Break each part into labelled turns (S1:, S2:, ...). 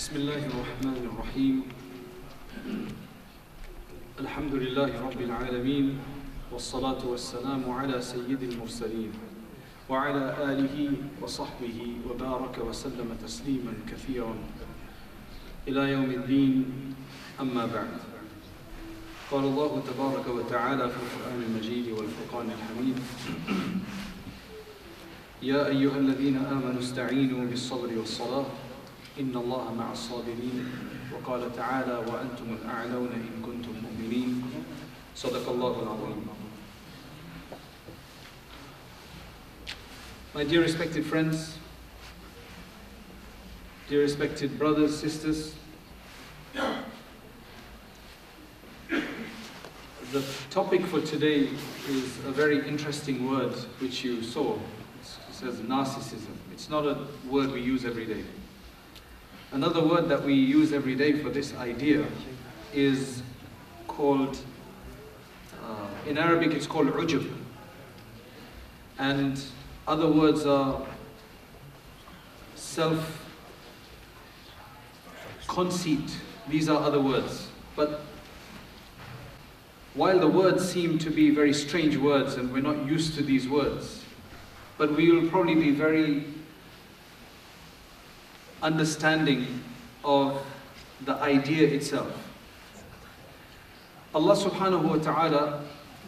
S1: بسم الله الرحمن الرحيم. الحمد لله رب العالمين والصلاة والسلام على سيد المرسلين وعلى آله وصحبه وبارك وسلم تسليما كثيرا. إلى يوم الدين أما بعد. قال الله تبارك وتعالى في القرآن المجيد والفرقان الحميد يا أيها الذين آمنوا استعينوا بالصبر والصلاة إن الله مع الصابرين وقال تعالى وأنتم الأعلون إن كنتم مؤمنين صدق الله العظيم My dear respected friends, dear respected brothers, sisters, the topic for today is a very interesting word which you saw. It says narcissism. It's not a word we use every day. Another word that we use every day for this idea is called, uh, in Arabic it's called ujub. And other words are self conceit. These are other words. But while the words seem to be very strange words and we're not used to these words, but we will probably be very understanding of the idea itself. Allah subhanahu wa ta'ala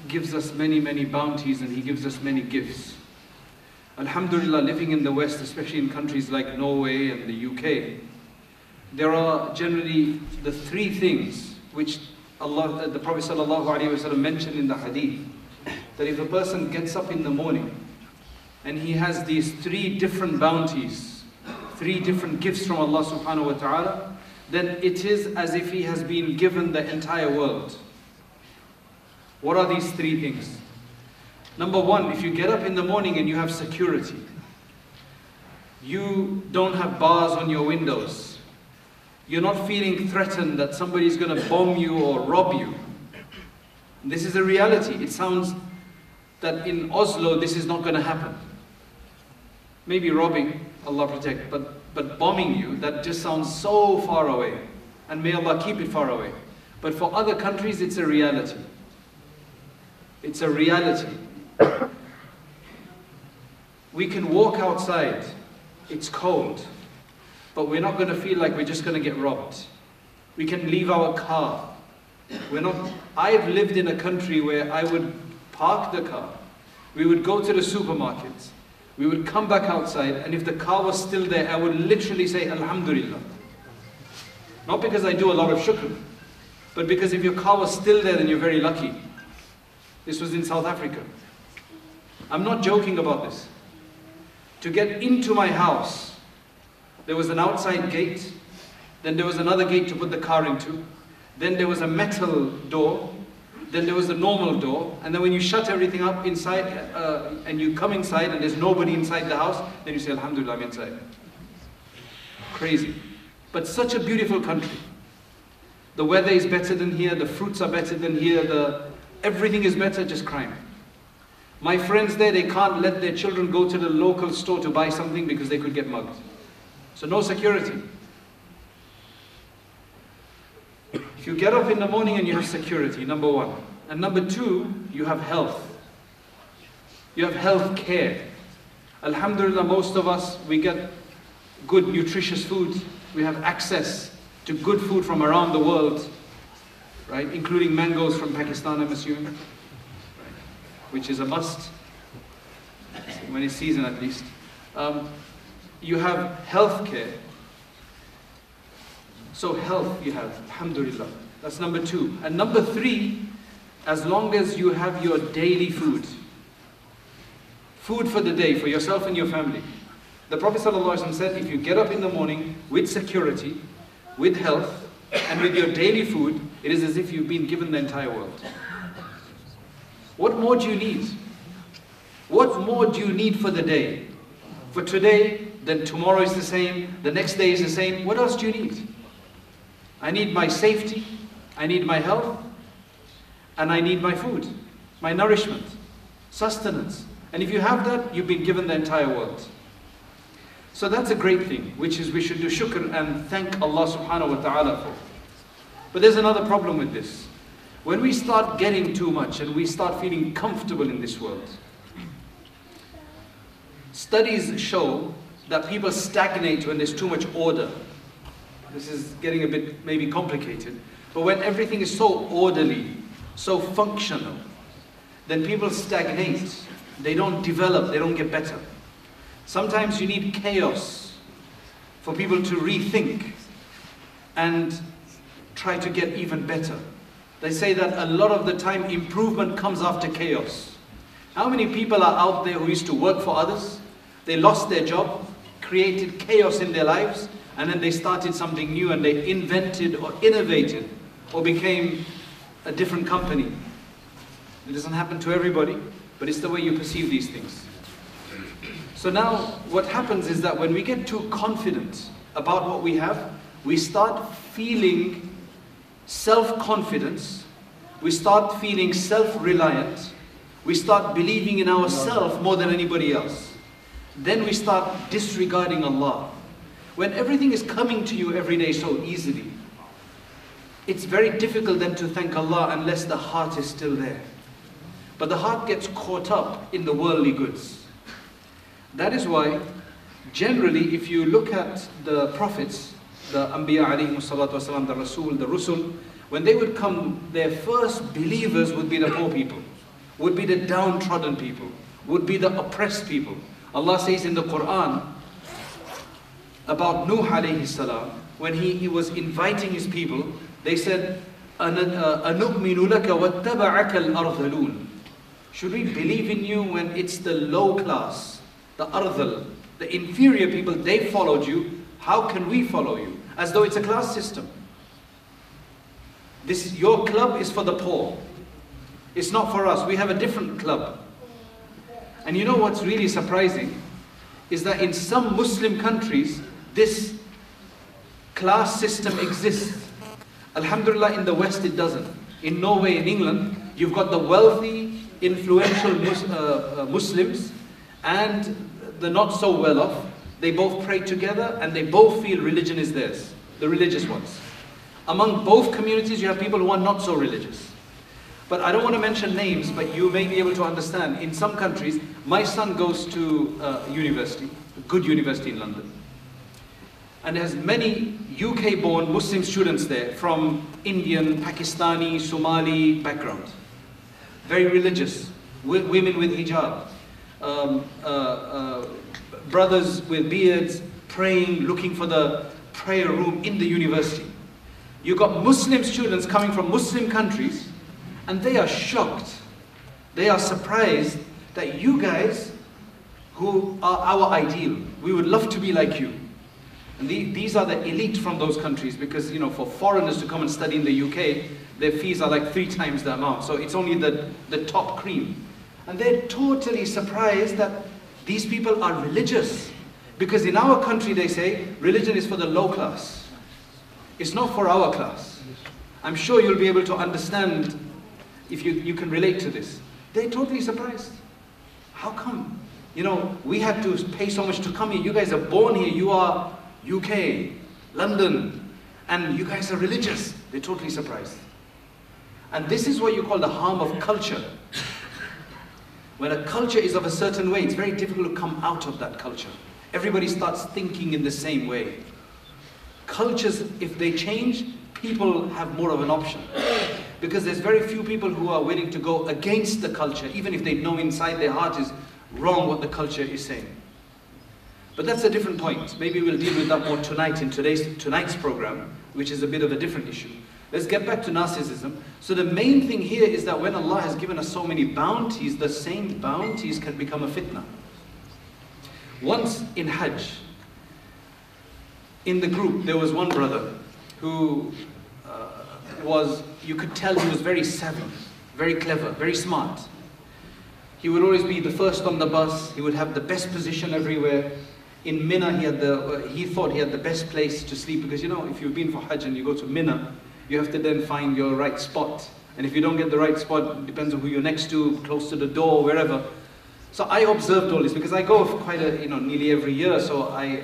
S1: gives us many, many bounties and He gives us many gifts. Alhamdulillah, living in the West, especially in countries like Norway and the UK, there are generally the three things which Allah, the Prophet ﷺ mentioned in the hadith. That if a person gets up in the morning and he has these three different bounties, three different gifts from Allah subhanahu wa ta'ala, then it is as if he has been given the entire world. What are these three things? Number one, if you get up in the morning and you have security, you don't have bars on your windows, you're not feeling threatened that somebody's going to bomb you or rob you. This is a reality. It sounds that in Oslo this is not going to happen. Maybe robbing, Allah protect, but, but bombing you, that just sounds so far away. And may Allah keep it far away. But for other countries, it's a reality. It's a reality. We can walk outside, it's cold, but we're not going to feel like we're just going to get robbed. We can leave our car. We're not, I've lived in a country where I would park the car, we would go to the supermarket, we would come back outside, and if the car was still there, I would literally say, Alhamdulillah. Not because I do a lot of shukr, but because if your car was still there, then you're very lucky. This was in South Africa. I'm not joking about this. To get into my house, there was an outside gate, then there was another gate to put the car into, then there was a metal door, then there was a normal door, and then when you shut everything up inside uh, and you come inside and there's nobody inside the house, then you say, Alhamdulillah, I'm inside. Crazy. But such a beautiful country. The weather is better than here, the fruits are better than here, the, everything is better, just crime. My friends there, they can't let their children go to the local store to buy something because they could get mugged. So no security. If you get up in the morning and you have security, number one. And number two, you have health. You have health care. Alhamdulillah, most of us, we get good nutritious food. We have access to good food from around the world, right? Including mangoes from Pakistan, I'm assuming, which is a must, when it's season at least. Um, you have health care. So health you have, alhamdulillah. That's number two. And number three, as long as you have your daily food, food for the day, for yourself and your family. The Prophet ﷺ said, if you get up in the morning with security, with health, and with your daily food, it is as if you've been given the entire world. What more do you need? What more do you need for the day? For today, then tomorrow is the same, the next day is the same. What else do you need? I need my safety, I need my health, and I need my food, my nourishment, sustenance. And if you have that, you've been given the entire world. So that's a great thing, which is we should do shukr and thank Allah subhanahu wa ta'ala for. But there's another problem with this. When we start getting too much and we start feeling comfortable in this world, studies show that people stagnate when there's too much order. This is getting a bit maybe complicated, but when everything is so orderly, so functional, then people stagnate. They don't develop, they don't get better. Sometimes you need chaos for people to rethink and try to get even better. They say that a lot of the time improvement comes after chaos. How many people are out there who used to work for others? They lost their job, created chaos in their lives, and then they started something new and they invented or innovated or became a different company. It doesn't happen to everybody, but it's the way you perceive these things. So now what happens is that when we get too confident about what we have, we start feeling self-confidence, we start feeling self-reliant, we start believing in ourselves more than anybody else. Then we start disregarding Allah. When everything is coming to you every day so easily, it's very difficult then to thank Allah unless the heart is still there. But the heart gets caught up in the worldly goods. That is why, generally, if you look at the prophets, the Anbiya alayhi wasalam, the Rasul, the Rusul, when they would come, their first believers would be the poor people, would be the downtrodden people, would be the oppressed people. Allah says in the Quran about Nuh alayhi salam, when he, he was inviting his people, they said, أَنُؤْمِنُ لَكَ وَاتَّبَعَكَ الْأَرْذَلُونَ Should we believe in you when it's the low class, the ardhal, the inferior people, they followed you, how can we follow you? As though it's a class system. This, your club is for the poor. It's not for us. We have a different club. And you know what's really surprising? Is that in some Muslim countries, this class system exists. Alhamdulillah, in the West it doesn't. In Norway, in England, you've got the wealthy, influential mus uh, uh, Muslims and the not so well off. They both pray together and they both feel religion is theirs, the religious ones. Among both communities, you have people who are not so religious. But I don't want to mention names, but you may be able to understand. In some countries, my son goes to uh, university, a good university in London. And there's many UK-born Muslim students there from Indian, Pakistani, Somali background. Very religious, women with hijab, um, uh, uh, brothers with beards, praying, looking for the prayer room in the university. You've got Muslim students coming from Muslim countries, and they are shocked. They are surprised that you guys, who are our ideal, we would love to be like you. These are the elite from those countries because, you know, for foreigners to come and study in the UK, their fees are like three times the amount. So it's only the, the top cream. And they're totally surprised that these people are religious. Because in our country, they say, religion is for the low class. It's not for our class. I'm sure you'll be able to understand if you, you can relate to this. They're totally surprised. How come? You know, we had to pay so much to come here. You guys are born here. You are UK, London, and you guys are religious. They're totally surprised. And this is what you call the harm of culture. When a culture is of a certain way, it's very difficult to come out of that culture. Everybody starts thinking in the same way. Cultures, if they change, people have more of an option. Because there's very few people who are willing to go against the culture, even if they know inside their heart is wrong what the culture is saying. But that's a different point. Maybe we'll deal with that more tonight in today's tonight's program, which is a bit of a different issue. Let's get back to narcissism. So the main thing here is that when Allah has given us so many bounties, the same bounties can become a fitna. Once in Hajj, in the group, there was one brother who uh, was, you could tell he was very savvy, very clever, very smart. He would always be the first on the bus, he would have the best position everywhere, in Mina, he, had the, uh, he thought he had the best place to sleep because you know, if you've been for Hajj and you go to Mina, you have to then find your right spot. And if you don't get the right spot, depends on who you're next to, close to the door, wherever. So I observed all this because I go quite a, you know, nearly every year, so I,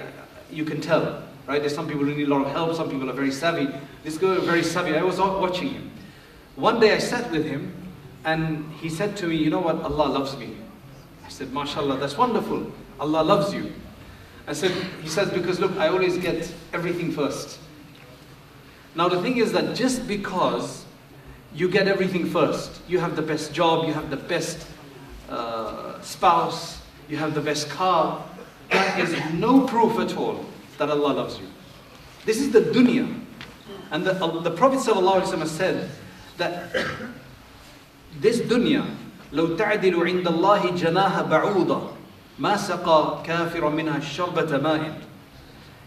S1: you can tell, right? There's some people who need a lot of help, some people are very savvy. This girl is very savvy. I was watching him. One day I sat with him and he said to me, you know what, Allah loves me. I said, mashallah, that's wonderful. Allah loves you. I said, he says, because look, I always get everything first. Now the thing is that just because you get everything first, you have the best job, you have the best uh, spouse, you have the best car, that is no proof at all that Allah loves you. This is the dunya. And the, uh, the Prophet ﷺ said that this dunya, لو تعدل عند الله جناح بعوضة ما سقى كافر منها الشربة ماء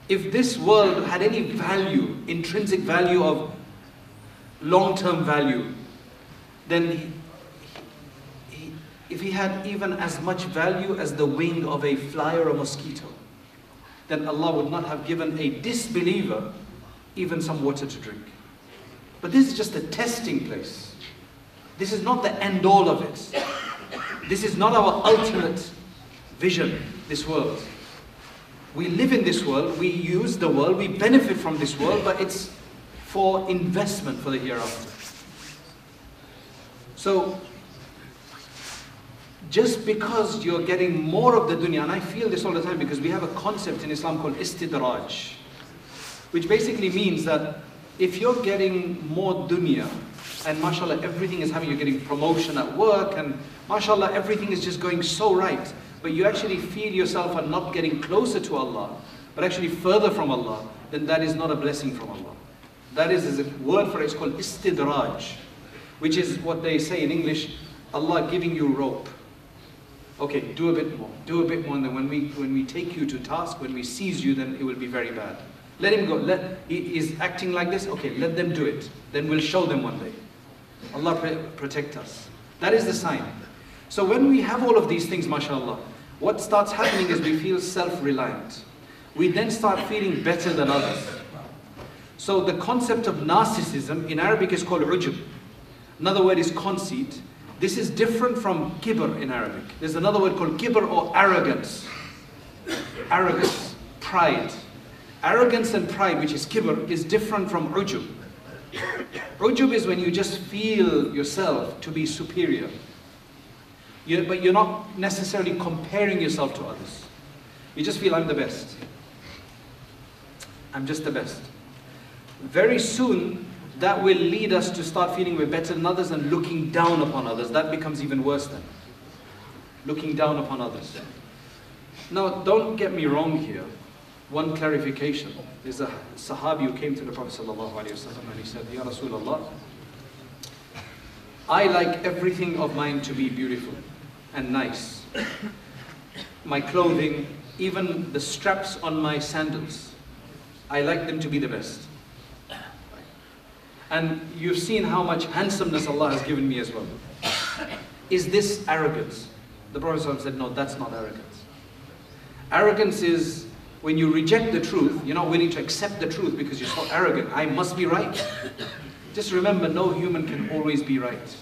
S1: if this world had any value, intrinsic value of long-term value, then he, he, if he had even as much value as the wing of a fly or a mosquito, then Allah would not have given a disbeliever even some water to drink. But this is just a testing place. This is not the end all of it. This is not our ultimate vision, this world. We live in this world, we use the world, we benefit from this world, but it's for investment for the hereafter. So, just because you're getting more of the dunya, and I feel this all the time because we have a concept in Islam called istidraj, which basically means that if you're getting more dunya, and mashallah, everything is having, you're getting promotion at work, and mashallah, everything is just going so right, but you actually feel yourself are not getting closer to Allah, but actually further from Allah, then that is not a blessing from Allah. That is, a word for it, it's called istidraj, which is what they say in English, Allah giving you rope. Okay, do a bit more, do a bit more, and then when we, when we take you to task, when we seize you, then it will be very bad. Let him go. Let, he is acting like this. Okay, let them do it. Then we'll show them one day. Allah protect us. That is the sign. So when we have all of these things, mashallah, what starts happening is we feel self-reliant. We then start feeling better than others. So the concept of narcissism in Arabic is called ujub. Another word is conceit. This is different from kibr in Arabic. There's another word called kibr or arrogance. Arrogance, pride. Arrogance and pride, which is kibr, is different from ujub. Ujub is when you just feel yourself to be superior. You, but you're not necessarily comparing yourself to others. You just feel I'm the best. I'm just the best. Very soon, that will lead us to start feeling we're better than others and looking down upon others. That becomes even worse then. Looking down upon others. Now, don't get me wrong here. One clarification. There's a Sahabi who came to the Prophet ﷺ and he said, Ya Rasulullah, I like everything of mine to be beautiful and nice. My clothing, even the straps on my sandals, I like them to be the best. And you've seen how much handsomeness Allah has given me as well. Is this arrogance? The Prophet said, no, that's not arrogance. Arrogance is when you reject the truth, you're not willing to accept the truth because you're so arrogant. I must be right. Just remember, no human can always be right.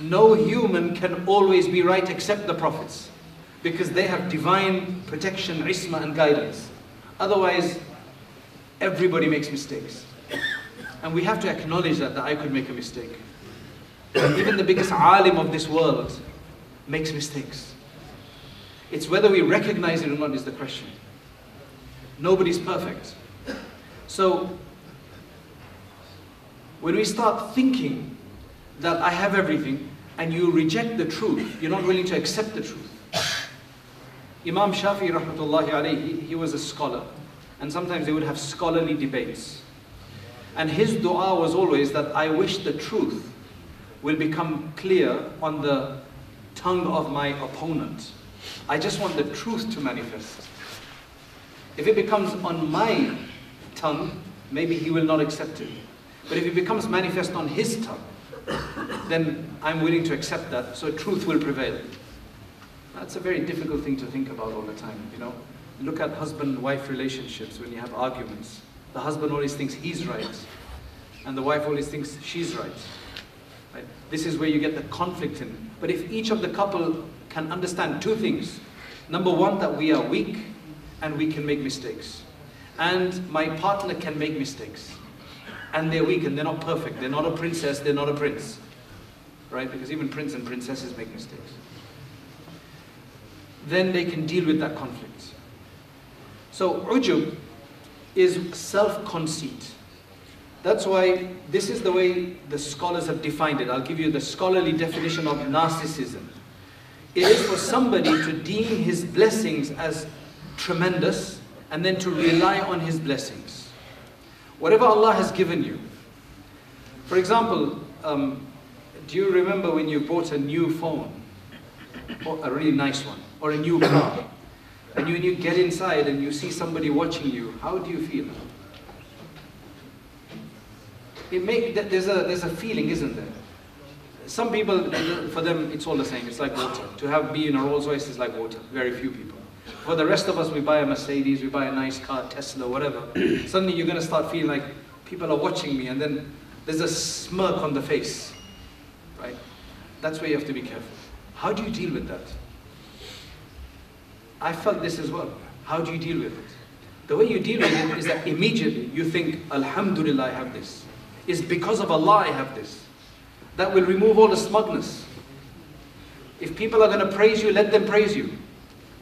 S1: No human can always be right except the prophets because they have divine protection, isma and guidance. Otherwise, everybody makes mistakes. And we have to acknowledge that, that I could make a mistake. Even the biggest alim of this world makes mistakes. It's whether we recognize it or not is the question. Nobody's perfect. So, when we start thinking that I have everything and you reject the truth, you're not willing to accept the truth. Imam Shafi rahmatullahi alayhi, he was a scholar and sometimes they would have scholarly debates. And his dua was always that I wish the truth will become clear on the tongue of my opponent. I just want the truth to manifest. If it becomes on my tongue, maybe he will not accept it. But if it becomes manifest on his tongue, then I'm willing to accept that, so truth will prevail. That's a very difficult thing to think about all the time, you know. Look at husband-wife relationships when you have arguments. The husband always thinks he's right, and the wife always thinks she's right. right. This is where you get the conflict in But if each of the couple can understand two things. Number one, that we are weak and we can make mistakes. And my partner can make mistakes. And they're weak and they're not perfect. They're not a princess, they're not a prince. Right? Because even prince and princesses make mistakes. Then they can deal with that conflict. So ujub is self-conceit. That's why this is the way the scholars have defined it. I'll give you the scholarly definition of narcissism. It is for somebody to deem his blessings as tremendous and then to rely on his blessings. Whatever Allah has given you. For example, um, do you remember when you bought a new phone? Or a really nice one. Or a new car. And when you get inside and you see somebody watching you, how do you feel? It there's, a, there's a feeling, isn't there? Some people, for them, it's all the same. It's like water. To have be in a Rolls Royce is like water. Very few people. For the rest of us, we buy a Mercedes, we buy a nice car, Tesla, whatever. Suddenly you're going to start feeling like people are watching me, and then there's a smirk on the face. Right? That's where you have to be careful. How do you deal with that? I felt this as well. How do you deal with it? The way you deal with it is that immediately you think, Alhamdulillah, I have this. It's because of Allah I have this. That will remove all the smugness. If people are going to praise you, let them praise you.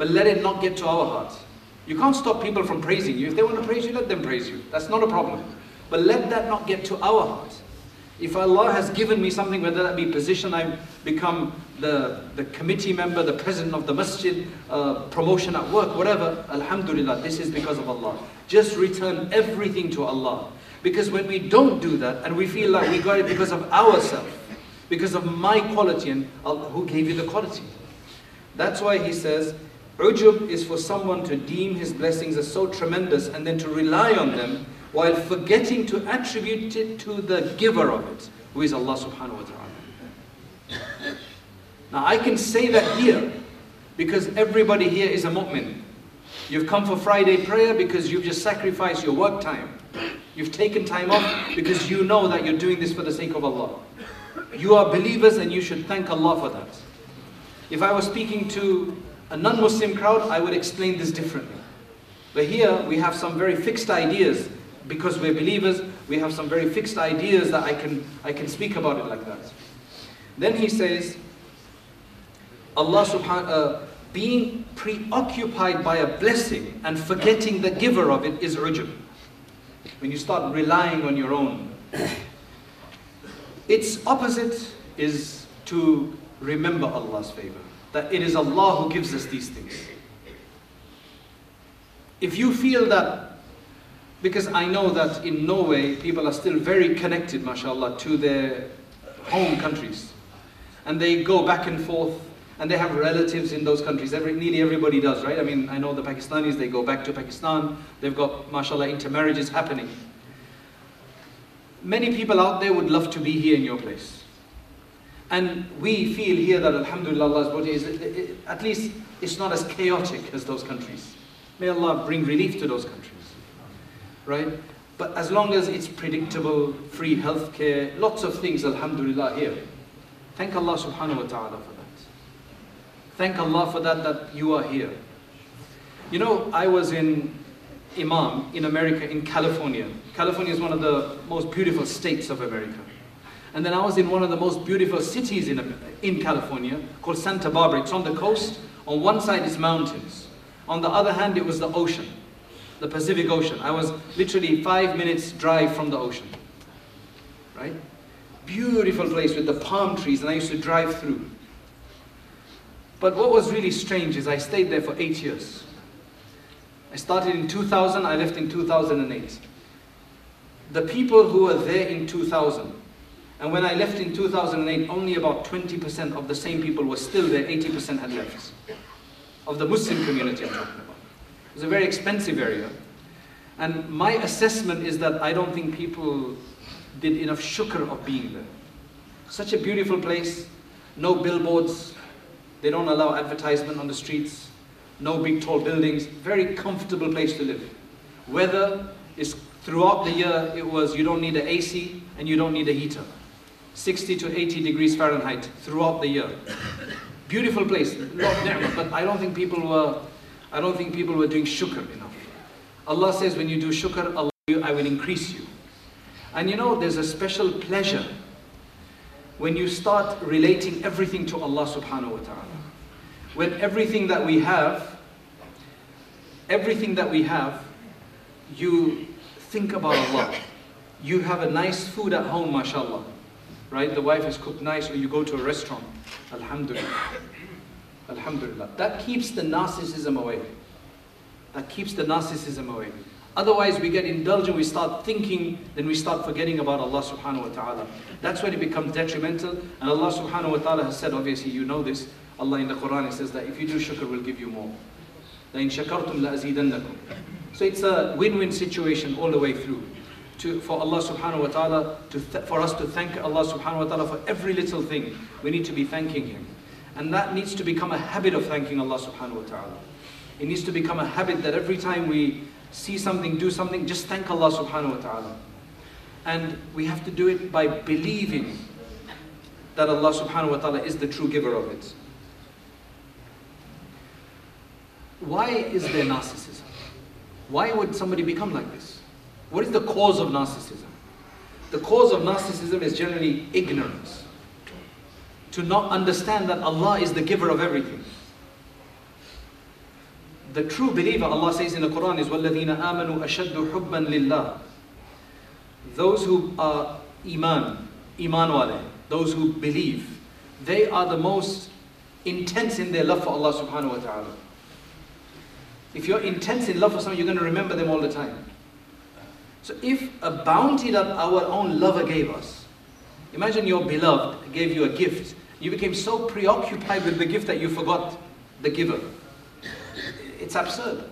S1: But let it not get to our hearts. You can't stop people from praising you. If they want to praise you, let them praise you. That's not a problem. But let that not get to our hearts. If Allah has given me something, whether that be position, I've become the, the committee member, the president of the masjid, uh, promotion at work, whatever, Alhamdulillah, this is because of Allah. Just return everything to Allah. Because when we don't do that, and we feel like we got it because of ourselves, because of my quality, and who gave you the quality? That's why he says, Ujub is for someone to deem his blessings as so tremendous and then to rely on them while forgetting to attribute it to the giver of it, who is Allah subhanahu wa ta'ala. Now I can say that here because everybody here is a mu'min. You've come for Friday prayer because you've just sacrificed your work time. You've taken time off because you know that you're doing this for the sake of Allah. You are believers and you should thank Allah for that. If I was speaking to a non-Muslim crowd, I would explain this differently. But here we have some very fixed ideas. Because we're believers, we have some very fixed ideas that I can, I can speak about it like that. Then he says, Allah subhanahu uh, being preoccupied by a blessing and forgetting the giver of it is ujub. When you start relying on your own. Its opposite is to remember Allah's favor that it is Allah who gives us these things. If you feel that, because I know that in Norway people are still very connected, mashallah, to their home countries. And they go back and forth and they have relatives in those countries. Every, nearly everybody does, right? I mean, I know the Pakistanis, they go back to Pakistan. They've got, mashallah, intermarriages happening. Many people out there would love to be here in your place. And we feel here that Alhamdulillah Allah's body is, at least it's not as chaotic as those countries. May Allah bring relief to those countries. Right? But as long as it's predictable, free healthcare, lots of things, Alhamdulillah, here. Thank Allah subhanahu wa ta'ala for that. Thank Allah for that, that you are here. You know, I was in Imam in America, in California. California is one of the most beautiful states of America. And then I was in one of the most beautiful cities in, in California called Santa Barbara. It's on the coast. On one side is mountains. On the other hand, it was the ocean, the Pacific Ocean. I was literally five minutes drive from the ocean. Right? Beautiful place with the palm trees, and I used to drive through. But what was really strange is I stayed there for eight years. I started in 2000, I left in 2008. The people who were there in 2000 and when I left in 2008, only about 20% of the same people were still there, 80% had left. Of the Muslim community I'm talking about. It was a very expensive area. And my assessment is that I don't think people did enough shukr of being there. Such a beautiful place, no billboards, they don't allow advertisement on the streets, no big tall buildings, very comfortable place to live. Weather is throughout the year, it was you don't need an AC and you don't need a heater. 60 to 80 degrees Fahrenheit throughout the year. Beautiful place, lot of but I don't think people were, I don't think people were doing shukr enough. Allah says when you do shukr, Allah, I will increase you. And you know, there's a special pleasure when you start relating everything to Allah subhanahu wa ta'ala. When everything that we have, everything that we have, you think about Allah. You have a nice food at home, mashallah Right? The wife has cooked nice, or you go to a restaurant. Alhamdulillah. Alhamdulillah. That keeps the narcissism away. That keeps the narcissism away. Otherwise, we get indulgent, we start thinking, then we start forgetting about Allah subhanahu wa ta'ala. That's when it becomes detrimental. And Allah subhanahu wa ta'ala has said, obviously, you know this. Allah in the Quran says that if you do shukr, we'll give you more. لَإِن شَكَرْتُمْ لَأَزِيدَنَّكُمْ So it's a win-win situation all the way through. To, for Allah subhanahu wa ta'ala, for us to thank Allah subhanahu wa ta'ala for every little thing, we need to be thanking Him. And that needs to become a habit of thanking Allah subhanahu wa ta'ala. It needs to become a habit that every time we see something, do something, just thank Allah subhanahu wa ta'ala. And we have to do it by believing that Allah subhanahu wa ta'ala is the true giver of it. Why is there narcissism? Why would somebody become like this? What is the cause of narcissism? The cause of narcissism is generally ignorance. To not understand that Allah is the giver of everything. The true believer, Allah says in the Quran, is وَالَّذِينَ آمَنُوا أَشَدُّ حُبًّا لِلَّهِ Those who are iman, iman wale, those who believe, they are the most intense in their love for Allah subhanahu wa ta'ala. If you're intense in love for someone, you're going to remember them all the time. So if a bounty that our own lover gave us, imagine your beloved gave you a gift, you became so preoccupied with the gift that you forgot the giver. It's absurd.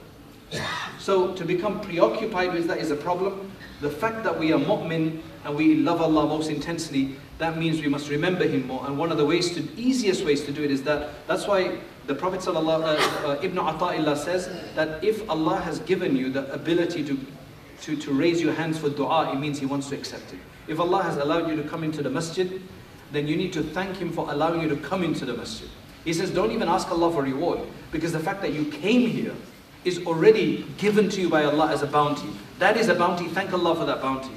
S1: So to become preoccupied with that is a problem. The fact that we are mu'min and we love Allah most intensely, that means we must remember Him more. And one of the ways to, easiest ways to do it is that, that's why the Prophet uh, uh, Ibn Ata'illah says that if Allah has given you the ability to, to, to raise your hands for dua, it means He wants to accept it. If Allah has allowed you to come into the masjid, then you need to thank Him for allowing you to come into the masjid. He says, don't even ask Allah for reward, because the fact that you came here is already given to you by Allah as a bounty. That is a bounty. Thank Allah for that bounty.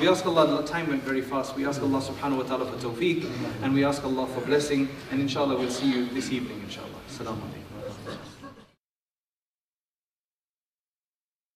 S1: We ask Allah, the time went very fast. We ask Allah subhanahu wa ta'ala for tawfiq, and we ask Allah for blessing, and inshallah we'll see you this evening, inshallah. Assalamu alaikum.